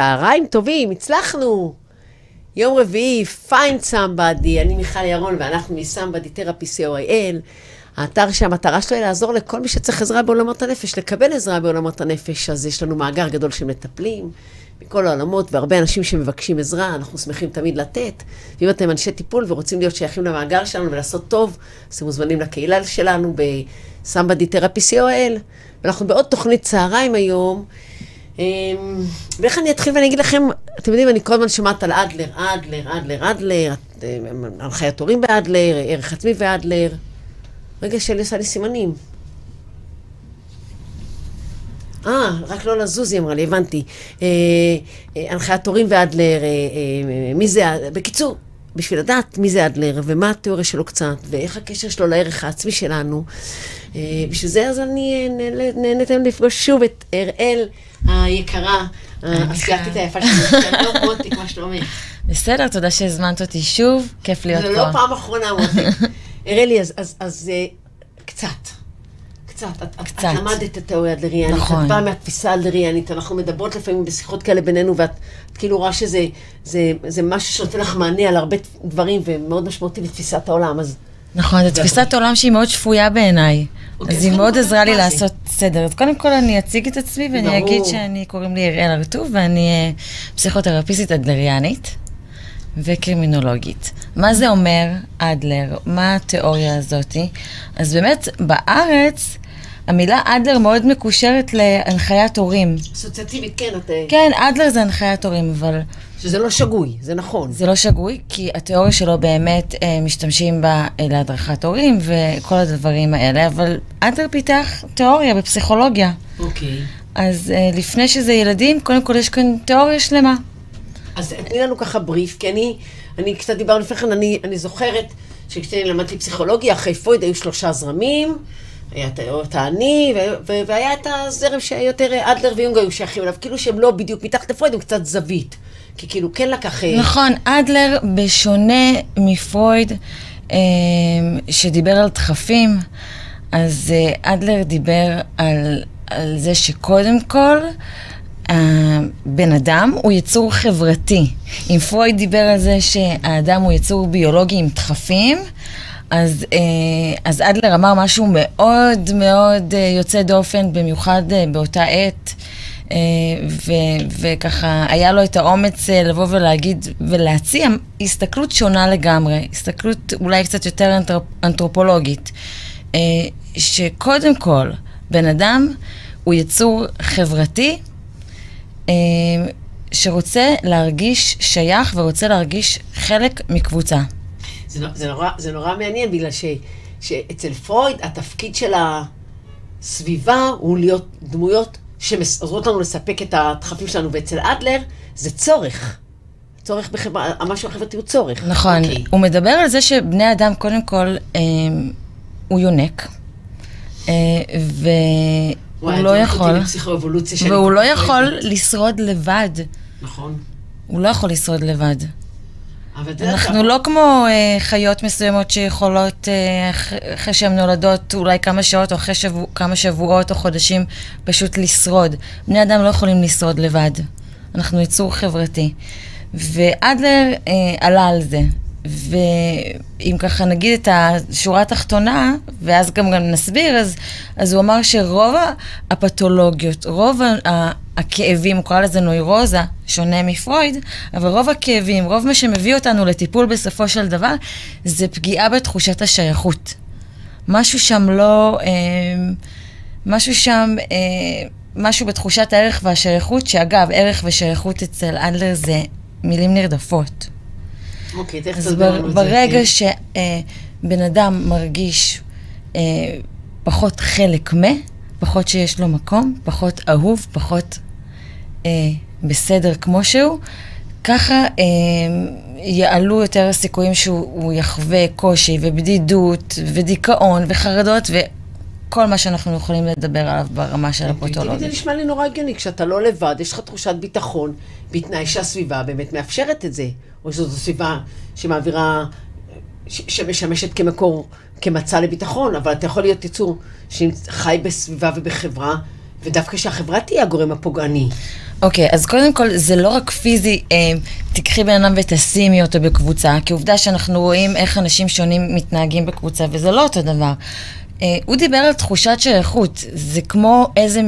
צהריים טובים, הצלחנו. יום רביעי, find somebody, אני מיכל ירון ואנחנו מ-somebody therapy co.il. האתר שהמטרה שלו היא לעזור לכל מי שצריך עזרה בעולמות הנפש, לקבל עזרה בעולמות הנפש. אז יש לנו מאגר גדול של מטפלים מכל העולמות, והרבה אנשים שמבקשים עזרה, אנחנו שמחים תמיד לתת. ואם אתם אנשי טיפול ורוצים להיות שייכים למאגר שלנו ולעשות טוב, אז אתם מוזמנים לקהילה שלנו ב-somebody therapy co.il. ואנחנו בעוד תוכנית צהריים היום. אמ, ואיך אני אתחיל ואני אגיד לכם, אתם יודעים, אני כל הזמן שומעת על אדלר, אדלר, אדלר, אדלר, אמ, הנחיית הורים באדלר, ערך עצמי באדלר. רגע, שלי עושה לי סימנים. אה, רק לא לזוז, היא אמרה לי, הבנתי. אה, אה, הנחיית הורים ואדלר, אה, אה, מי זה, בקיצור, בשביל לדעת מי זה אדלר, ומה התיאוריה שלו קצת, ואיך הקשר שלו לערך העצמי שלנו. אה, בשביל זה אז אני אה, נהנית היום לפגוש שוב את אראל היקרה, האסייתית היפה שלי, לא מותק, מה שלומך? בסדר, תודה שהזמנת אותי שוב, כיף להיות פה. זה לא פעם אחרונה, מותק. אראלי, אז אה, קצת. קצת. קצת. את למדת את התיאוריה האדלריאנית, נכון. את באה מהתפיסה האדלריאנית, אנחנו מדברות לפעמים בשיחות כאלה בינינו, ואת כאילו רואה שזה זה, זה משהו שנותן לך מענה על הרבה דברים, ומאוד משמעותי בתפיסת העולם, אז... נכון, זו תפיסת עולם שהיא מאוד שפויה בעיניי. אוקיי, אז היא מאוד עזרה לי לעשות סדר. אז קודם כל אני אציג את עצמי ואני אגיד שאני, קוראים לי אריאל הרטוב, ואני אה, פסיכותרפיסטית אדלריאנית וקרימינולוגית. מה זה אומר, אדלר? מה התיאוריה הזאתי? אז באמת, בארץ... המילה אדלר מאוד מקושרת להנחיית הורים. אסוציאטיבית, כן, את... כן, אדלר זה הנחיית הורים, אבל... שזה לא שגוי, זה נכון. זה לא שגוי, כי התיאוריה שלו באמת אה, משתמשים בה אה, להדרכת הורים וכל הדברים האלה, אבל אדלר פיתח תיאוריה בפסיכולוגיה. אוקיי. אז אה, לפני שזה ילדים, קודם כל יש כאן תיאוריה שלמה. אז תני לנו ככה בריף, כי אני, אני קצת דיברנו לפני כן, אני, אני זוכרת שכשאני למדתי פסיכולוגיה, אחרי פויד היו שלושה זרמים. היה את האני, והיה את הזרם שיותר אדלר ויונג היו שייכים אליו, כאילו שהם לא בדיוק מתחת לפרויד, הם קצת זווית. כי כאילו כן לקח... אה, נכון, אדלר, בשונה מפרויד, אה, שדיבר על דחפים, אז אה, אדלר דיבר על, על זה שקודם כל, הבן אדם הוא יצור חברתי. אם פרויד דיבר על זה שהאדם הוא יצור ביולוגי עם דחפים, אז, אז אדלר אמר משהו מאוד מאוד יוצא דופן, במיוחד באותה עת. אה, ו- וככה היה לו את האומץ אה, לבוא ולהגיד ולהציע הסתכלות שונה לגמרי, הסתכלות אולי קצת יותר אנתרופ- אנתרופולוגית, אה, שקודם כל, בן אדם הוא יצור חברתי שרוצה להרגיש שייך ורוצה להרגיש חלק מקבוצה. זה, זה, נורא, זה נורא מעניין, בגלל ש, שאצל פרויד התפקיד של הסביבה הוא להיות דמויות שעוזרות לנו לספק את הדחפים שלנו, ואצל אדלר זה צורך. צורך בחברה, המשהו החברתי הוא צורך. נכון. Okay. אוקיי. הוא מדבר על זה שבני אדם, קודם כל, אה, הוא יונק, אה, והוא לא יכול... והוא לא יכול לשרוד לבד. נכון. הוא לא יכול לשרוד לבד. אנחנו לא כמו uh, חיות מסוימות שיכולות, uh, אחרי שהן נולדות, אולי כמה שעות או אחרי שבוע, כמה שבועות או חודשים, פשוט לשרוד. בני אדם לא יכולים לשרוד לבד. אנחנו יצור חברתי. ואדלר uh, עלה על זה. ואם ככה נגיד את השורה התחתונה, ואז גם, גם נסביר, אז, אז הוא אמר שרוב הפתולוגיות, רוב הכאבים, הוא קרא לזה נוירוזה, שונה מפרויד, אבל רוב הכאבים, רוב מה שמביא אותנו לטיפול בסופו של דבר, זה פגיעה בתחושת השייכות. משהו שם לא... אה, משהו שם... אה, משהו בתחושת הערך והשייכות, שאגב, ערך ושייכות אצל אדלר זה מילים נרדפות. אוקיי, תכף תסביר לנו את זה. ברגע שבן אדם מרגיש אה, פחות חלק מ, פחות שיש לו מקום, פחות אהוב, פחות אה, בסדר כמו שהוא, ככה אה, יעלו יותר הסיכויים שהוא יחווה קושי ובדידות ודיכאון וחרדות וכל מה שאנחנו יכולים לדבר עליו ברמה של הפרוטולוגיה. זה נשמע לי נורא הגיוני, כשאתה לא לבד, יש לך תחושת ביטחון, בתנאי שהסביבה באמת מאפשרת את זה. או שזו סביבה שמעבירה, שמשמשת כמקור, כמצע לביטחון, אבל אתה יכול להיות יצור שחי בסביבה ובחברה ודווקא שהחברה תהיה הגורם הפוגעני. אוקיי, okay, אז קודם כל, זה לא רק פיזי, אה, תקחי בן אדם ותשימי אותו בקבוצה, כי עובדה שאנחנו רואים איך אנשים שונים מתנהגים בקבוצה, וזה לא אותו דבר. אה, הוא דיבר על תחושת שייכות, זה כמו איזה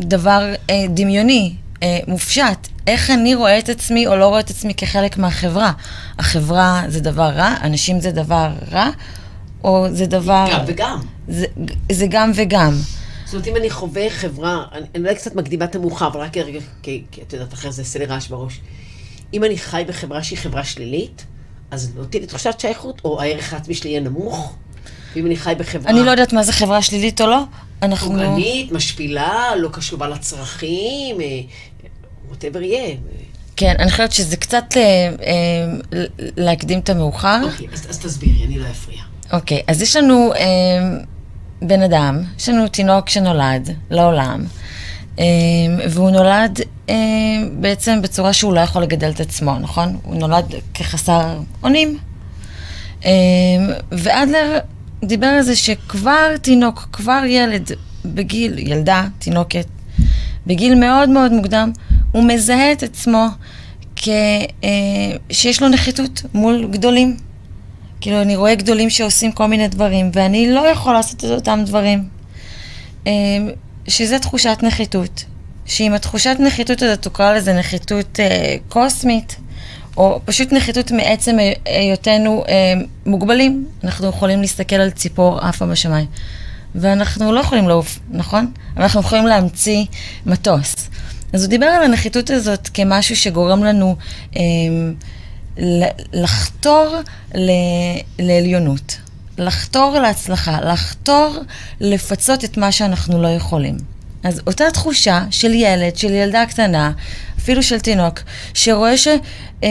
דבר אה, דמיוני, אה, מופשט. איך אני רואה את עצמי או לא רואה את עצמי כחלק מהחברה. החברה זה דבר רע, אנשים זה דבר רע, או זה דבר... גם וגם. זה, זה גם וגם. זאת אומרת, אם אני חווה חברה, אני, אני אולי קצת מקדימה את המאוחר, אבל רק רגע, כי, כי את יודעת, אחרי זה עושה לי רעש בראש. אם אני חי בחברה שהיא חברה שלילית, אז לא תהיה לי תחושת שייכות, או הערך העצמי שלי יהיה נמוך. ואם אני חי בחברה... אני לא יודעת מה זה חברה שלילית או לא. אנחנו... פוגענית, משפילה, לא קשובה לצרכים, ווטאבר יהיה. כן, אני חושבת שזה קצת אה, אה, להקדים את המאוחר. אוקיי, אז, אז תסבירי, אני לא אפריע. אוקיי, אז יש לנו אה, בן אדם, יש לנו תינוק שנולד לעולם, אה, והוא נולד אה, בעצם בצורה שהוא לא יכול לגדל את עצמו, נכון? הוא נולד כחסר אונים. אה, ואדלר דיבר על זה שכבר תינוק, כבר ילד, בגיל, ילדה, תינוקת, בגיל מאוד מאוד מוקדם, הוא מזהה את עצמו כ... אה, שיש לו נחיתות מול גדולים. כאילו, אני רואה גדולים שעושים כל מיני דברים, ואני לא יכול לעשות את אותם דברים. אה, שזה תחושת נחיתות. שאם התחושת נחיתות הזאת תוקרא לזה נחיתות אה, קוסמית, או פשוט נחיתות מעצם היותנו אה, מוגבלים. אנחנו יכולים להסתכל על ציפור עפה בשמיים, ואנחנו לא יכולים לעוף, נכון? אנחנו יכולים להמציא מטוס. אז הוא דיבר על הנחיתות הזאת כמשהו שגורם לנו אה, לחתור ל, לעליונות, לחתור להצלחה, לחתור לפצות את מה שאנחנו לא יכולים. אז אותה תחושה של ילד, של ילדה קטנה, אפילו של תינוק, שרואה ש, אה,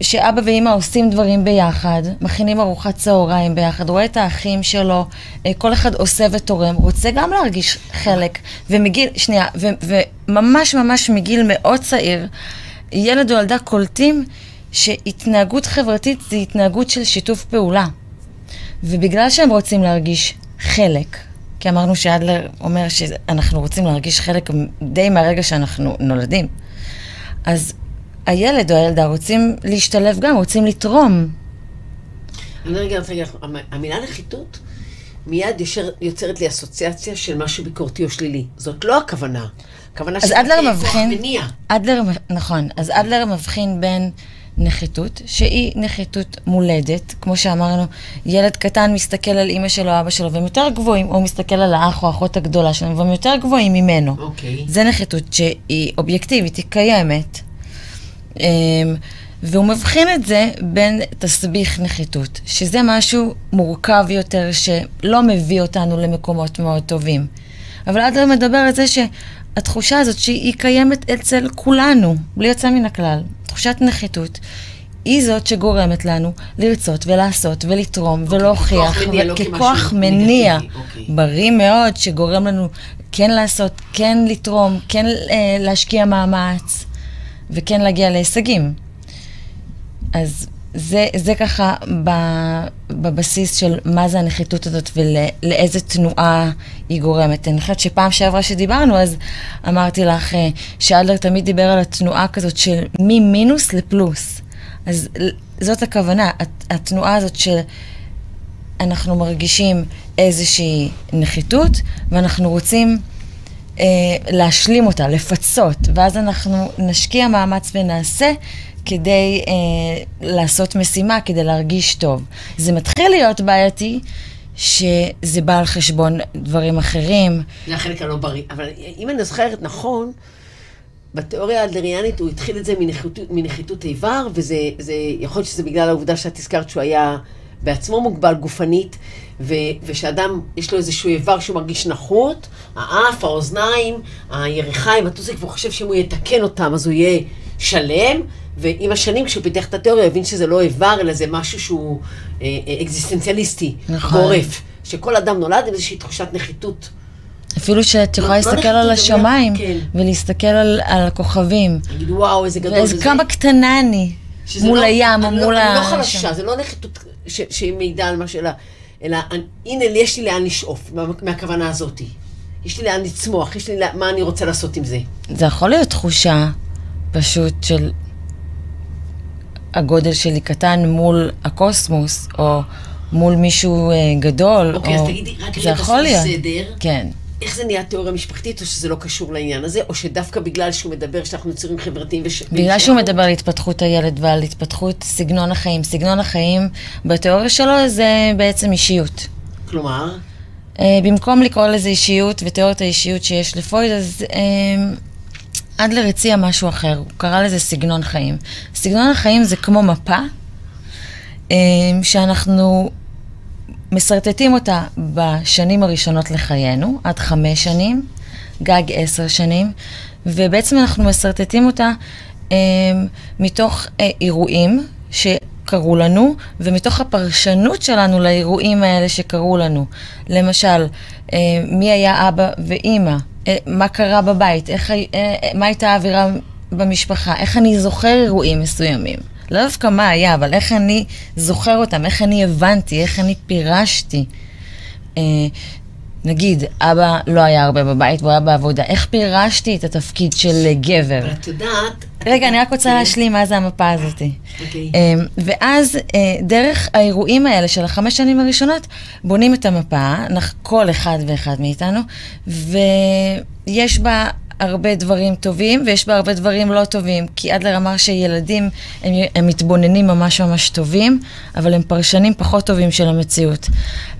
שאבא ואימא עושים דברים ביחד, מכינים ארוחת צהריים ביחד, רואה את האחים שלו, אה, כל אחד עושה ותורם, רוצה גם להרגיש חלק, ומגיל, שנייה, ו, וממש ממש מגיל מאוד צעיר, ילד או ילדה קולטים שהתנהגות חברתית זה התנהגות של שיתוף פעולה. ובגלל שהם רוצים להרגיש חלק, כי אמרנו שאדלר אומר שאנחנו רוצים להרגיש חלק די מהרגע שאנחנו נולדים. אז הילד או הילדה רוצים להשתלב גם, רוצים לתרום. אני רגע, רגע, המילה נחיתות מיד ישר, יוצרת לי אסוציאציה של משהו ביקורתי או שלילי. זאת לא הכוונה. הכוונה אז אדלר מבחין, אדלר, נכון, אז אדלר מבחין בין נחיתות, שהיא נחיתות מולדת. כמו שאמרנו, ילד קטן מסתכל על אימא שלו, אבא שלו, והם יותר גבוהים, או מסתכל על האח או האחות הגדולה שלהם, והם יותר גבוהים ממנו. אוקיי. Okay. זה נחיתות שהיא אובייקטיבית, היא קיימת. אמ, והוא מבחין את זה בין תסביך נחיתות, שזה משהו מורכב יותר, שלא מביא אותנו למקומות מאוד טובים. אבל אדלר מדבר על זה שהתחושה הזאת שהיא קיימת אצל כולנו, בלי יוצא מן הכלל. תחושת נחיתות, היא זאת שגורמת לנו לרצות ולעשות ולתרום okay, ולהוכיח, ככוח מניע, לא ככוח מניע okay. בריא מאוד, שגורם לנו כן לעשות, כן לתרום, כן אה, להשקיע מאמץ וכן להגיע להישגים. אז זה, זה ככה בבסיס של מה זה הנחיתות הזאת ולאיזה תנועה היא גורמת. אני חושבת שפעם שעברה שדיברנו, אז אמרתי לך אה, שאדלר תמיד דיבר על התנועה כזאת של ממינוס לפלוס. אז זאת הכוונה, התנועה הזאת של אנחנו מרגישים איזושהי נחיתות ואנחנו רוצים אה, להשלים אותה, לפצות, ואז אנחנו נשקיע מאמץ ונעשה כדי אה, לעשות משימה, כדי להרגיש טוב. זה מתחיל להיות בעייתי שזה בא על חשבון דברים אחרים. זה החלק הלא בריא. אבל אם אני זוכרת נכון, בתיאוריה האלדריאנית הוא התחיל את זה מנחיתות, מנחיתות איבר, וזה, זה, יכול להיות שזה בגלל העובדה שאת הזכרת שהוא היה בעצמו מוגבל גופנית, ו, ושאדם, יש לו איזשהו איבר שהוא מרגיש נחות, האף, האוזניים, הירכיים, הטוסיק, והוא חושב שאם הוא יתקן אותם אז הוא יהיה שלם, ועם השנים, כשהוא פיתח את התיאוריה, הבין שזה לא איבר, אלא זה משהו שהוא אה, אה, אקזיסטנציאליסטי, נכון. גורף. שכל אדם נולד עם איזושהי תחושת נחיתות. אפילו שאת יכולה לא, לא להסתכל על השמיים, כן. ולהסתכל על, על הכוכבים. תגיד, וואו, איזה גדול זה. כמה קטנה אני, מול לא, הים, או לא- מול ה... אני לא חלשה, זה לא נחיתות שהיא מעידה על מה שלה, אלא הנה, יש לי לאן לשאוף, מהכוונה הזאתי. יש לי לאן לצמוח, יש לי. מה אני רוצה לעשות עם זה. זה יכול להיות תחושה פשוט של הגודל שלי קטן מול הקוסמוס, או מול מישהו אה, גדול. אוקיי, או... אז תגידי, רק זה רגע להיות. סדר. כן. איך זה נהיה תיאוריה משפחתית, או שזה לא קשור לעניין הזה, או שדווקא בגלל שהוא מדבר שאנחנו יצורים חברתיים וש... בגלל שהוא מדבר על התפתחות הילד ועל התפתחות סגנון החיים. סגנון החיים בתיאוריה שלו זה בעצם אישיות. כלומר, Uh, במקום לקרוא לזה אישיות ותיאוריית האישיות שיש לפויד, אז uh, אדלר הציע משהו אחר, הוא קרא לזה סגנון חיים. סגנון החיים זה כמו מפה, uh, שאנחנו משרטטים אותה בשנים הראשונות לחיינו, עד חמש שנים, גג עשר שנים, ובעצם אנחנו משרטטים אותה uh, מתוך uh, אירועים שקרו לנו, ומתוך הפרשנות שלנו לאירועים האלה שקרו לנו. למשל, uh, מי היה אבא ואימא, uh, מה קרה בבית, איך, uh, מה הייתה האווירה במשפחה, איך אני זוכר אירועים מסוימים. לא דווקא מה היה, אבל איך אני זוכר אותם, איך אני הבנתי, איך אני פירשתי. נגיד, אבא לא היה הרבה בבית, הוא היה בעבודה. איך פירשתי את התפקיד של גבר? אבל את יודעת... רגע, אני רק רוצה כן. להשלים מה זה המפה הזאת. אוקיי. אה, ואז, אה, דרך האירועים האלה של החמש שנים הראשונות, בונים את המפה, כל אחד ואחד מאיתנו, ויש בה הרבה דברים טובים, ויש בה הרבה דברים לא טובים. כי אדלר אמר שילדים, הם, הם מתבוננים ממש ממש טובים, אבל הם פרשנים פחות טובים של המציאות.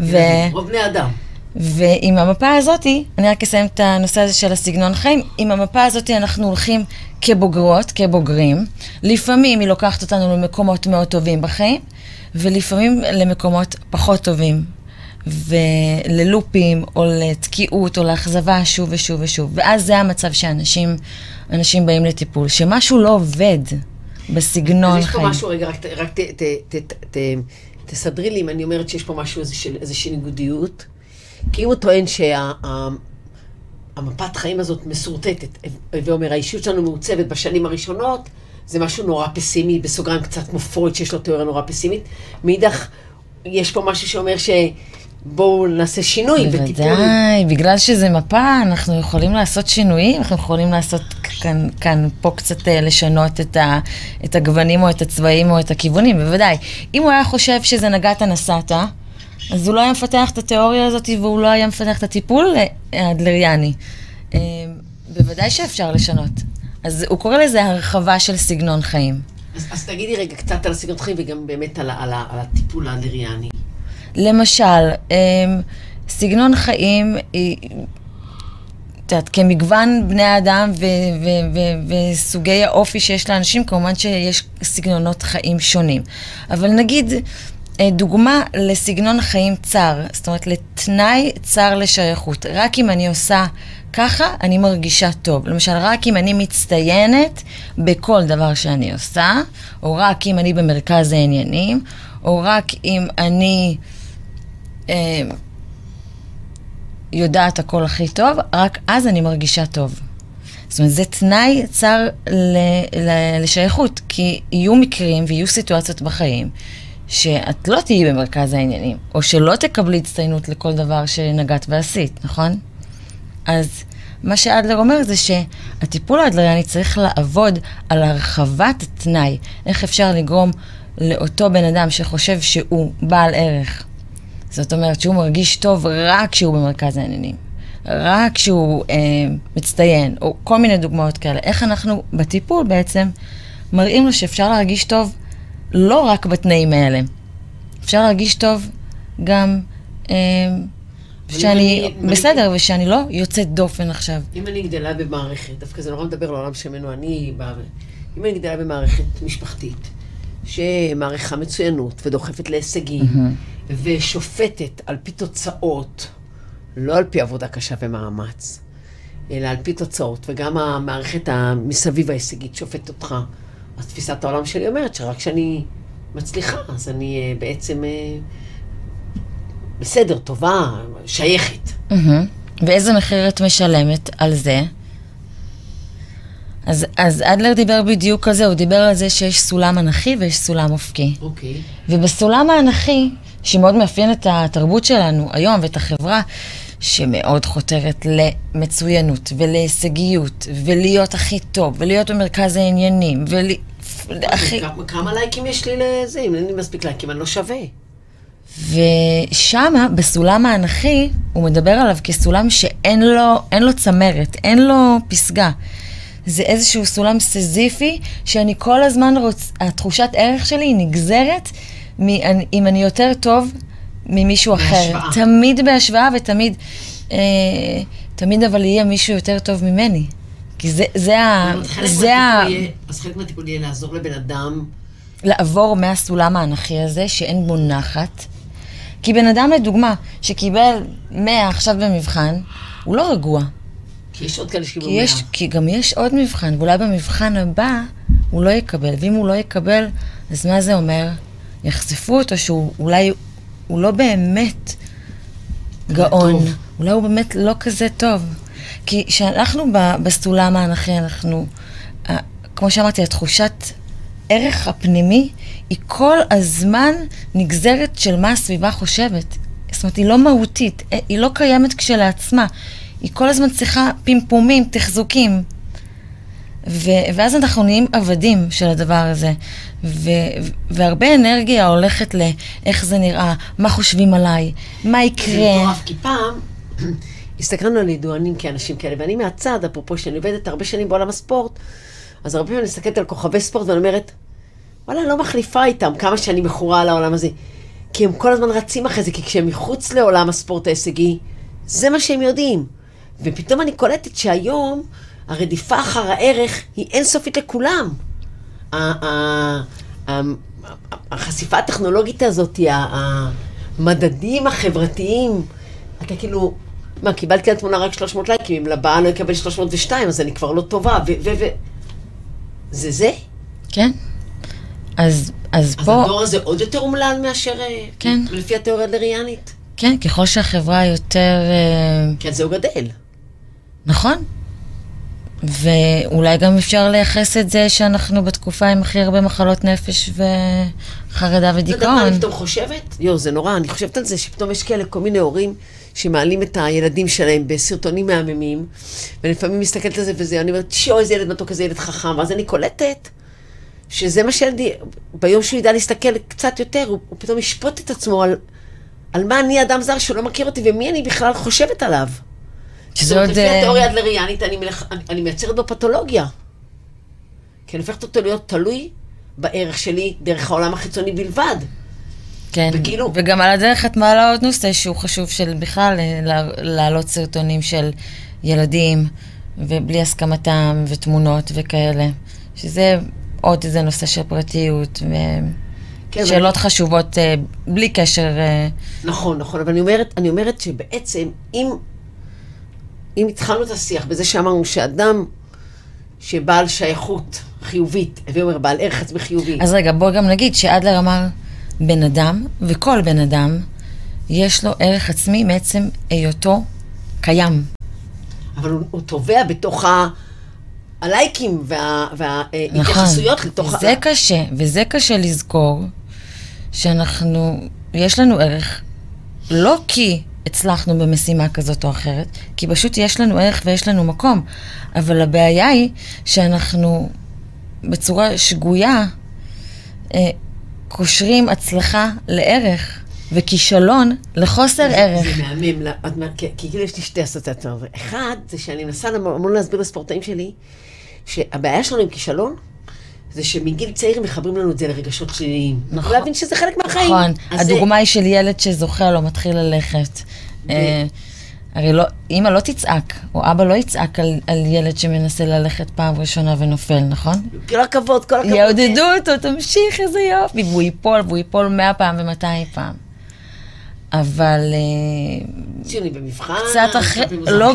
ו... רוב בני אדם. ועם המפה הזאתי, אני רק אסיים את הנושא הזה של הסגנון חיים, עם המפה הזאתי אנחנו הולכים כבוגרות, כבוגרים. לפעמים היא לוקחת אותנו למקומות מאוד טובים בחיים, ולפעמים למקומות פחות טובים. וללופים, או לתקיעות, או לאכזבה שוב ושוב ושוב. ואז זה המצב שאנשים אנשים באים לטיפול, שמשהו לא עובד בסגנון אז יש פה חיים. משהו, רגע, רק, רק ת, ת, ת, ת, ת, תסדרי לי אם אני אומרת שיש פה משהו, איזושהי ניגודיות. כי הוא טוען שהמפת חיים הזאת מסורטטת, ואומר, האישיות שלנו מעוצבת בשנים הראשונות, זה משהו נורא פסימי, בסוגריים קצת כמו פרויד שיש לו תיאוריה נורא פסימית. מאידך, יש פה משהו שאומר שבואו נעשה שינוי וטיפול. בוודאי, בגלל שזה מפה, אנחנו יכולים לעשות שינויים, אנחנו יכולים לעשות כאן, כאן פה קצת אה, לשנות את, ה, את הגוונים או את הצבעים או את הכיוונים, בוודאי. אם הוא היה חושב שזה נגעת נסעת, אז הוא לא היה מפתח את התיאוריה הזאת והוא לא היה מפתח את הטיפול האדלריאני. אה, בוודאי שאפשר לשנות. אז הוא קורא לזה הרחבה של סגנון חיים. אז, אז תגידי רגע קצת על הסגנון חיים וגם באמת על, על, על הטיפול האדריאני. למשל, אמ, סגנון חיים, היא- את יודעת, כמגוון בני האדם וסוגי האופי שיש לאנשים, כמובן שיש סגנונות חיים שונים. אבל נגיד, אה, דוגמה לסגנון חיים צר, זאת אומרת, לתנאי צר לשייכות. רק אם אני עושה ככה, אני מרגישה טוב. למשל, רק אם אני מצטיינת בכל דבר שאני עושה, או רק אם אני במרכז העניינים, או רק אם אני אה, יודעת הכל הכי טוב, רק אז אני מרגישה טוב. זאת אומרת, זה תנאי צר ל- ל- לשייכות, כי יהיו מקרים ויהיו סיטואציות בחיים שאת לא תהיי במרכז העניינים, או שלא תקבלי הצטיינות לכל דבר שנגעת ועשית, נכון? אז מה שאדלר אומר זה שהטיפול האדלריאני צריך לעבוד על הרחבת התנאי, איך אפשר לגרום לאותו בן אדם שחושב שהוא בעל ערך. זאת אומרת שהוא מרגיש טוב רק כשהוא במרכז העניינים, רק כשהוא אה, מצטיין, או כל מיני דוגמאות כאלה. איך אנחנו בטיפול בעצם מראים לו שאפשר להרגיש טוב לא רק בתנאים האלה. אפשר להרגיש טוב גם אה, שאני אני- בסדר ושאני לא יוצאת דופן עכשיו. אם אני גדלה במערכת, דווקא זה נורא מדבר לעולם שממנו אני באה, אם אני גדלה במערכת משפחתית, שמעריכה מצוינות ודוחפת להישגים, ושופטת על פי תוצאות, לא על פי עבודה קשה ומאמץ, אלא על פי תוצאות, וגם המערכת המסביב ההישגית שופטת אותך, אז תפיסת העולם שלי אומרת שרק כשאני מצליחה, אז אני אה, בעצם אה, בסדר, טובה, שייכת. מהמם. ואיזה מחיר את משלמת על זה? אז, אז אדלר דיבר בדיוק על זה, הוא דיבר על זה שיש סולם אנכי ויש סולם אופקי. אוקיי. ובסולם האנכי, שמאוד מאפיין את התרבות שלנו היום ואת החברה, שמאוד חותרת למצוינות ולהישגיות, ולהיות הכי טוב, ולהיות במרכז העניינים, ול... הכי... כמה לייקים יש לי לזה? אם אין לי מספיק לייקים, אני לא שווה. ושמה, בסולם האנכי, הוא מדבר עליו כסולם שאין לו, לו צמרת, אין לו פסגה. זה איזשהו סולם סזיפי, שאני כל הזמן רוצ... התחושת ערך שלי היא נגזרת. אם אני יותר טוב ממישהו אחר. בהשוואה. תמיד בהשוואה ותמיד, אה, תמיד אבל יהיה מישהו יותר טוב ממני. כי זה, זה ה... זה ה... אז חלק מהטיפול יהיה לעזור לבן אדם... לעבור מהסולם האנכי הזה, שאין בו נחת. כי בן אדם, לדוגמה, שקיבל 100 עכשיו במבחן, הוא לא רגוע. כי יש עוד כאלה שקיבלו 100. כי גם יש עוד מבחן, ואולי במבחן הבא הוא לא יקבל. ואם הוא לא יקבל, אז מה זה אומר? יחשפו אותו שהוא אולי, הוא לא באמת גאון. טוב. אולי הוא באמת לא כזה טוב. כי כשאנחנו בסולם האנכי, אנחנו, כמו שאמרתי, התחושת ערך הפנימי היא כל הזמן נגזרת של מה הסביבה חושבת. זאת אומרת, היא לא מהותית, היא לא קיימת כשלעצמה. היא כל הזמן צריכה פמפומים, תחזוקים. ו- ואז אנחנו נהיים עבדים של הדבר הזה. ו- והרבה אנרגיה הולכת לאיך זה נראה, מה חושבים עליי, מה יקרה. זה מטורף, כי פעם הסתכלנו על ידוענים כאנשים כאלה, ואני מהצד, אפרופו שאני עובדת הרבה שנים בעולם הספורט, אז הרבה פעמים אני מסתכלת על כוכבי ספורט ואני אומרת, וואלה, לא מחליפה איתם כמה שאני מכורה על העולם הזה. כי הם כל הזמן רצים אחרי זה, כי כשהם מחוץ לעולם הספורט ההישגי, זה מה שהם יודעים. ופתאום אני קולטת שהיום הרדיפה אחר הערך היא אינסופית לכולם. החשיפה הטכנולוגית הזאת, המדדים החברתיים, אתה כאילו, מה, קיבלתי על תמונה רק 300 לייקים, אם לבאה לא יקבל 302, אז אני כבר לא טובה, ו... ו, ו זה זה? כן. אז, אז, אז פה... אז הדור הזה עוד יותר אומלל מאשר... אה, כן. לפי התיאוריה הדריאנית? כן, ככל שהחברה יותר... כן, זהו גדל. נכון. ואולי גם אפשר לייחס את זה שאנחנו בתקופה עם הכי הרבה מחלות נפש וחרדה ודיכאון. אתה יודע מה אני פתאום חושבת? יואו, זה נורא, אני חושבת על זה שפתאום יש כאלה כל מיני הורים שמעלים את הילדים שלהם בסרטונים מהממים, ואני לפעמים מסתכלת על זה וזה, אני אומרת, שיו, איזה ילד מתוק, איזה ילד חכם, ואז אני קולטת שזה מה שילדי, ביום שהוא ידע להסתכל קצת יותר, הוא, הוא פתאום ישפוט את עצמו על, על מה אני אדם זר שהוא לא מכיר אותי ומי אני בכלל חושבת עליו. שזה עוד... לפי אה, התיאוריה הדלריאנית, אני, מלך, אני, אני מייצרת בו פתולוגיה. כי אני הופכת אותו להיות תלוי בערך שלי דרך העולם החיצוני בלבד. כן, וכאילו... וגם על הדרך את מעלה עוד נושא שהוא חשוב של בכלל אה, להעלות סרטונים של ילדים, ובלי הסכמתם, ותמונות וכאלה. שזה עוד איזה נושא של פרטיות, ושאלות כן, חשובות אה, בלי קשר... נכון, נכון, אבל אני אומרת, אני אומרת שבעצם, אם אם התחלנו את השיח בזה שאמרנו שאדם שבעל שייכות חיובית, הווה אומר בעל ערך עצמי חיובי. אז רגע, בוא גם נגיד שאדלר אמר, בן אדם, וכל בן אדם, יש לו ערך עצמי מעצם היותו קיים. אבל הוא, הוא טובע בתוך ה... הלייקים וה, וההתייחסויות נכון, לתוך... זה ה... קשה, וזה קשה לזכור שאנחנו, יש לנו ערך, לא כי הצלחנו במשימה כזאת או אחרת, כי פשוט יש לנו ערך ויש לנו מקום. אבל הבעיה היא שאנחנו בצורה שגויה אה, קושרים הצלחה לערך. וכישלון לחוסר זה, ערך. זה מהמם, כי כאילו יש לי שתי אסוציאציות. אחד, זה שאני מנסה המון להסביר לספורטאים שלי, שהבעיה שלנו עם כישלון, זה שמגיל צעיר מחברים לנו את זה לרגשות שליליים. נכון. להבין שזה חלק מהחיים. נכון. הדוגמה היא של ילד שזוכה לו, מתחיל ללכת. אה, הרי לא, אימא לא תצעק, או אבא לא יצעק על, על ילד שמנסה ללכת פעם ראשונה ונופל, נכון? כל הכבוד, כל הכבוד. יעודדו אותו, תמשיך, איזה יופי. והוא ייפול, והוא ייפול מאה פעם ומאתיים פעם. אבל... אה, ציוני במבחן, קצת אחרי... לא...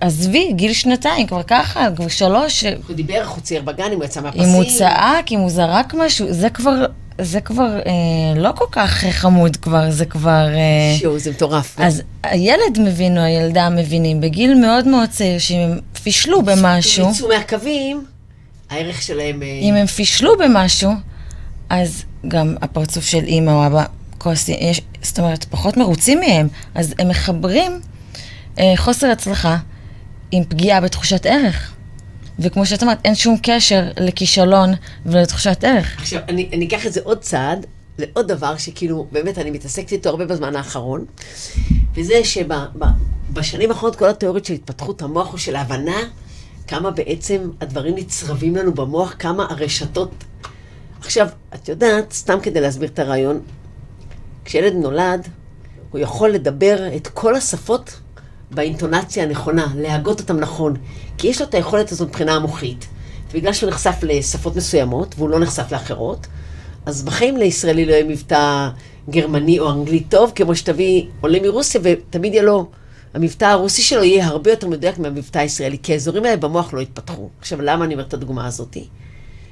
עזבי, גיל שנתיים, כבר ככה, כבר שלוש. הוא דיבר, הוא צייר בגן, אם הוא יצא מהפסים. אם הוא צעק, אם הוא זרק משהו, זה כבר, זה כבר אה, לא כל כך חמוד כבר, זה כבר... אה, שיו, זה מטורף. אז הילד מבין או הילדה מבינים, בגיל מאוד מאוד צעיר, שאם הם פישלו במשהו... אם יצאו מהקווים, הערך שלהם... אה... אם הם פישלו במשהו, אז גם הפרצוף של אימא או אבא כועסים, יש, זאת אומרת, פחות מרוצים מהם, אז הם מחברים אה, חוסר הצלחה עם פגיעה בתחושת ערך. וכמו שאת אמרת, אין שום קשר לכישלון ולתחושת ערך. עכשיו, אני, אני אקח את זה עוד צעד, לעוד דבר שכאילו, באמת, אני מתעסקת איתו הרבה בזמן האחרון, וזה שבשנים האחרונות כל התיאוריות של התפתחות המוח או של ההבנה, כמה בעצם הדברים נצרבים לנו במוח, כמה הרשתות... עכשיו, את יודעת, סתם כדי להסביר את הרעיון, כשילד נולד, הוא יכול לדבר את כל השפות באינטונציה הנכונה, להגות אותם נכון. כי יש לו את היכולת הזאת מבחינה המוחית. ובגלל שהוא נחשף לשפות מסוימות, והוא לא נחשף לאחרות, אז בחיים לישראלי לא יהיה מבטא גרמני או אנגלי טוב, כמו שתביא עולה מרוסיה, ותמיד יהיה לו, המבטא הרוסי שלו יהיה הרבה יותר מדויק מהמבטא הישראלי, כי האזורים האלה במוח לא התפתחו. עכשיו, למה אני אומרת את הדוגמה הזאת?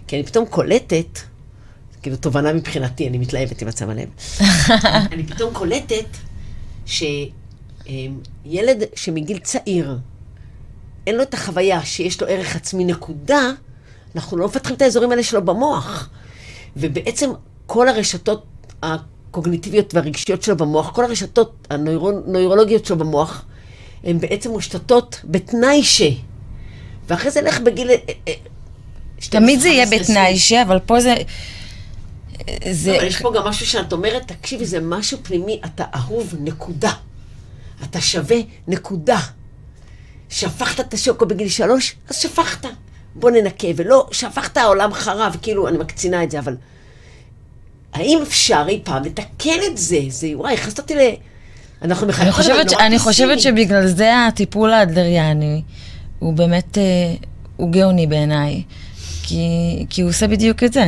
כי אני פתאום קולטת, כאילו תובנה מבחינתי, אני מתלהבת עם עצם הלב, אני פתאום קולטת ש... אמ, שמגיל צעיר, אין לו את החוויה שיש לו ערך עצמי נקודה, אנחנו לא מפתחים את האזורים האלה שלו במוח. ובעצם כל הרשתות הקוגניטיביות והרגשיות שלו במוח, כל הרשתות הנוירולוגיות שלו במוח, הן בעצם מושתתות בתנאי ש... ואחרי זה לך בגיל... אה, אה, תמיד זה יהיה בתנאי ש, אבל פה זה... זה... אבל יש פה גם משהו שאת אומרת, תקשיבי, זה משהו פנימי, אתה אהוב, נקודה. אתה שווה נקודה. שפכת את השוקו בגיל שלוש, אז שפכת. בוא ננקה, ולא שפכת העולם חרב, כאילו, אני מקצינה את זה, אבל... האם אפשר אי פעם לתקן את זה? זה, וואי, הכנסת אותי ל... אנחנו מחייבים... אני חושבת, אני חושבת שבגלל זה הטיפול האדלריאני הוא באמת, אה, הוא גאוני בעיניי. כי, כי הוא עושה בדיוק את זה.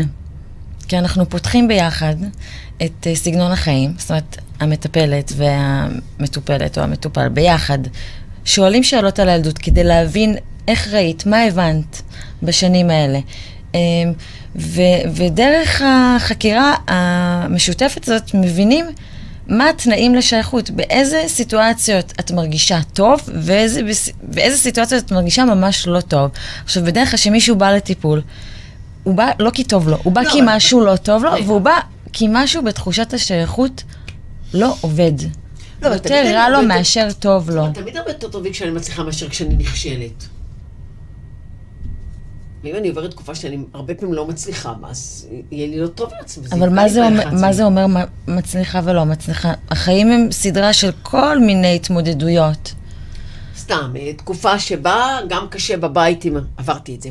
כי אנחנו פותחים ביחד את אה, סגנון החיים, זאת אומרת, המטפלת והמטופלת או המטופל ביחד, שואלים שאלות על הילדות כדי להבין איך ראית, מה הבנת בשנים האלה. אמ, ו- ודרך החקירה המשותפת הזאת מבינים מה התנאים לשייכות, באיזה סיטואציות את מרגישה טוב ואיזה, ואיזה סיטואציות את מרגישה ממש לא טוב. עכשיו, בדרך כלל כשמישהו בא לטיפול, הוא בא לא כי טוב לו, הוא בא לא, כי משהו לא טוב לו, והוא בא כי משהו בתחושת השייכות לא עובד. לא, יותר רע לו מאשר טוב לו. תמיד הרבה יותר טובים כשאני מצליחה מאשר כשאני נכשלת. ואם אני עוברת תקופה שאני הרבה פעמים לא מצליחה, אז יהיה לי לא טוב לעצמי. אבל מה זה, אומר, מה זה אומר מצליחה ולא מצליחה? החיים הם סדרה של כל מיני התמודדויות. סתם, אה, תקופה שבה גם קשה בבית, אם עברתי את זה,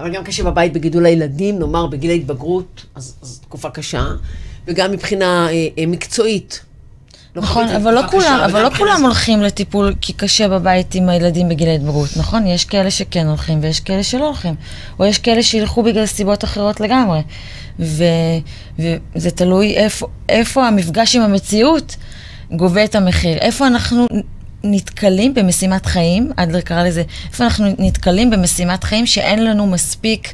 אבל גם קשה בבית בגידול הילדים, נאמר בגיל ההתבגרות, אז, אז תקופה קשה, וגם מבחינה אה, אה, מקצועית. לא נכון, אבל לא כולם, אבל לא כולם הולכים לטיפול כי קשה בבית עם הילדים בגיל ההתבגרות, נכון? יש כאלה שכן הולכים ויש כאלה שלא הולכים. או יש כאלה שילכו בגלל סיבות אחרות לגמרי. ו, וזה תלוי איפה, איפה המפגש עם המציאות גובה את המחיר. איפה אנחנו נתקלים במשימת חיים, אדלר קרא לזה, איפה אנחנו נתקלים במשימת חיים שאין לנו מספיק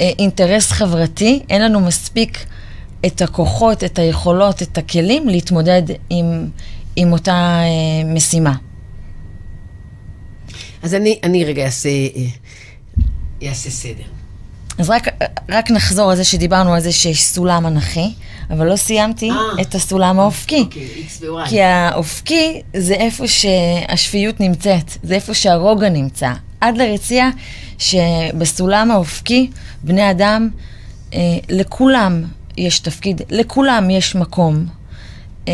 אה, אינטרס חברתי, אין לנו מספיק את הכוחות, את היכולות, את הכלים להתמודד עם, עם אותה אה, משימה. אז אני, אני רגע אעשה, אה, אעשה סדר. אז רק, רק נחזור על זה שדיברנו על זה שיש סולם אנכי, אבל לא סיימתי 아, את הסולם האופקי. אוקיי, X ו-Y. כי האופקי זה איפה שהשפיות נמצאת, זה איפה שהרוגע נמצא. אדלר הציע שבסולם האופקי, בני אדם, אה, לכולם יש תפקיד, לכולם יש מקום. אה,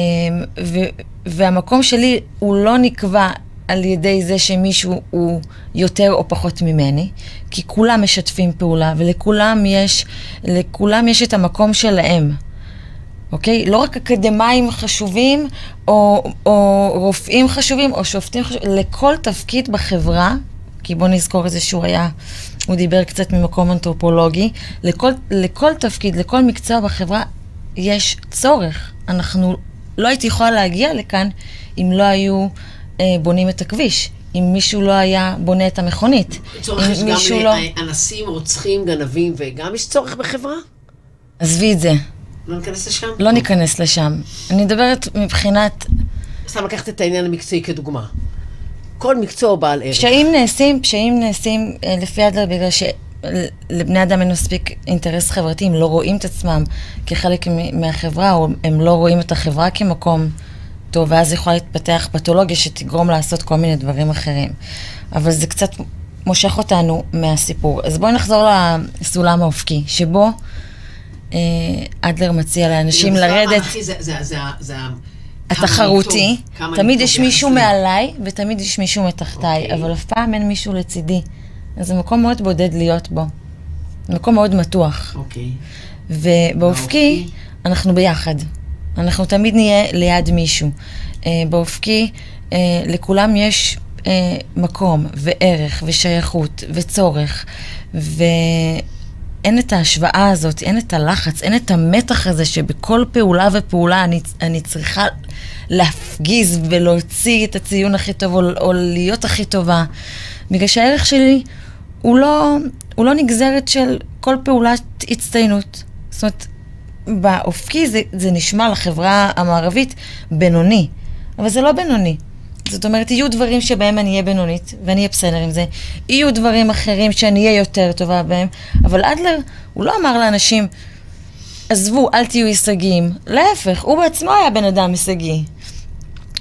ו, והמקום שלי הוא לא נקבע על ידי זה שמישהו הוא יותר או פחות ממני, כי כולם משתפים פעולה ולכולם יש, לכולם יש את המקום שלהם. אוקיי? לא רק אקדמאים חשובים, או, או רופאים חשובים, או שופטים חשובים, לכל תפקיד בחברה, כי בואו נזכור את זה שהוא היה, הוא דיבר קצת ממקום אנתרופולוגי, לכל, לכל תפקיד, לכל מקצוע בחברה, יש צורך. אנחנו, לא הייתי יכולה להגיע לכאן אם לא היו בונים את הכביש. אם מישהו לא היה בונה את המכונית. צורך יש גם לא... אנסים, רוצחים, גנבים, וגם יש צורך בחברה? עזבי את זה. לא ניכנס לשם? לא ניכנס לשם. אני מדברת מבחינת... סתם לקחת את העניין המקצועי כדוגמה. כל מקצוע הוא בעל ערך. פשעים נעשים, פשעים נעשים אה, לפי אדלר בגלל לבני אדם אין מספיק אינטרס חברתי, הם לא רואים את עצמם כחלק מהחברה, או הם לא רואים את החברה כמקום טוב, ואז יכולה להתפתח פתולוגיה שתגרום לעשות כל מיני דברים אחרים. אבל זה קצת מושך אותנו מהסיפור. אז בואי נחזור לסולם האופקי, שבו אה, אדלר מציע לאנשים לרדת... זה, זה, זה, זה התחרותי, תמיד יש מישהו מעליי ותמיד יש מישהו מתחתיי, אוקיי. אבל אף פעם אין מישהו לצידי. אז זה מקום מאוד בודד להיות בו. מקום מאוד מתוח. אוקיי. ובאופקי, אנחנו ביחד. אנחנו תמיד נהיה ליד מישהו. Uh, באופקי, uh, לכולם יש uh, מקום וערך ושייכות וצורך, ואין את ההשוואה הזאת, אין את הלחץ, אין את המתח הזה שבכל פעולה ופעולה אני, אני צריכה להפגיז ולהוציא את הציון הכי טוב או, או להיות הכי טובה. בגלל שהערך שלי הוא לא, הוא לא נגזרת של כל פעולת הצטיינות. זאת אומרת, באופקי זה, זה נשמע לחברה המערבית בינוני, אבל זה לא בינוני. זאת אומרת, יהיו דברים שבהם אני אהיה בינונית, ואני אהיה בסדר עם זה. יהיו דברים אחרים שאני אהיה יותר טובה בהם, אבל אדלר, הוא לא אמר לאנשים, עזבו, אל תהיו הישגיים. להפך, הוא בעצמו היה בן אדם הישגי.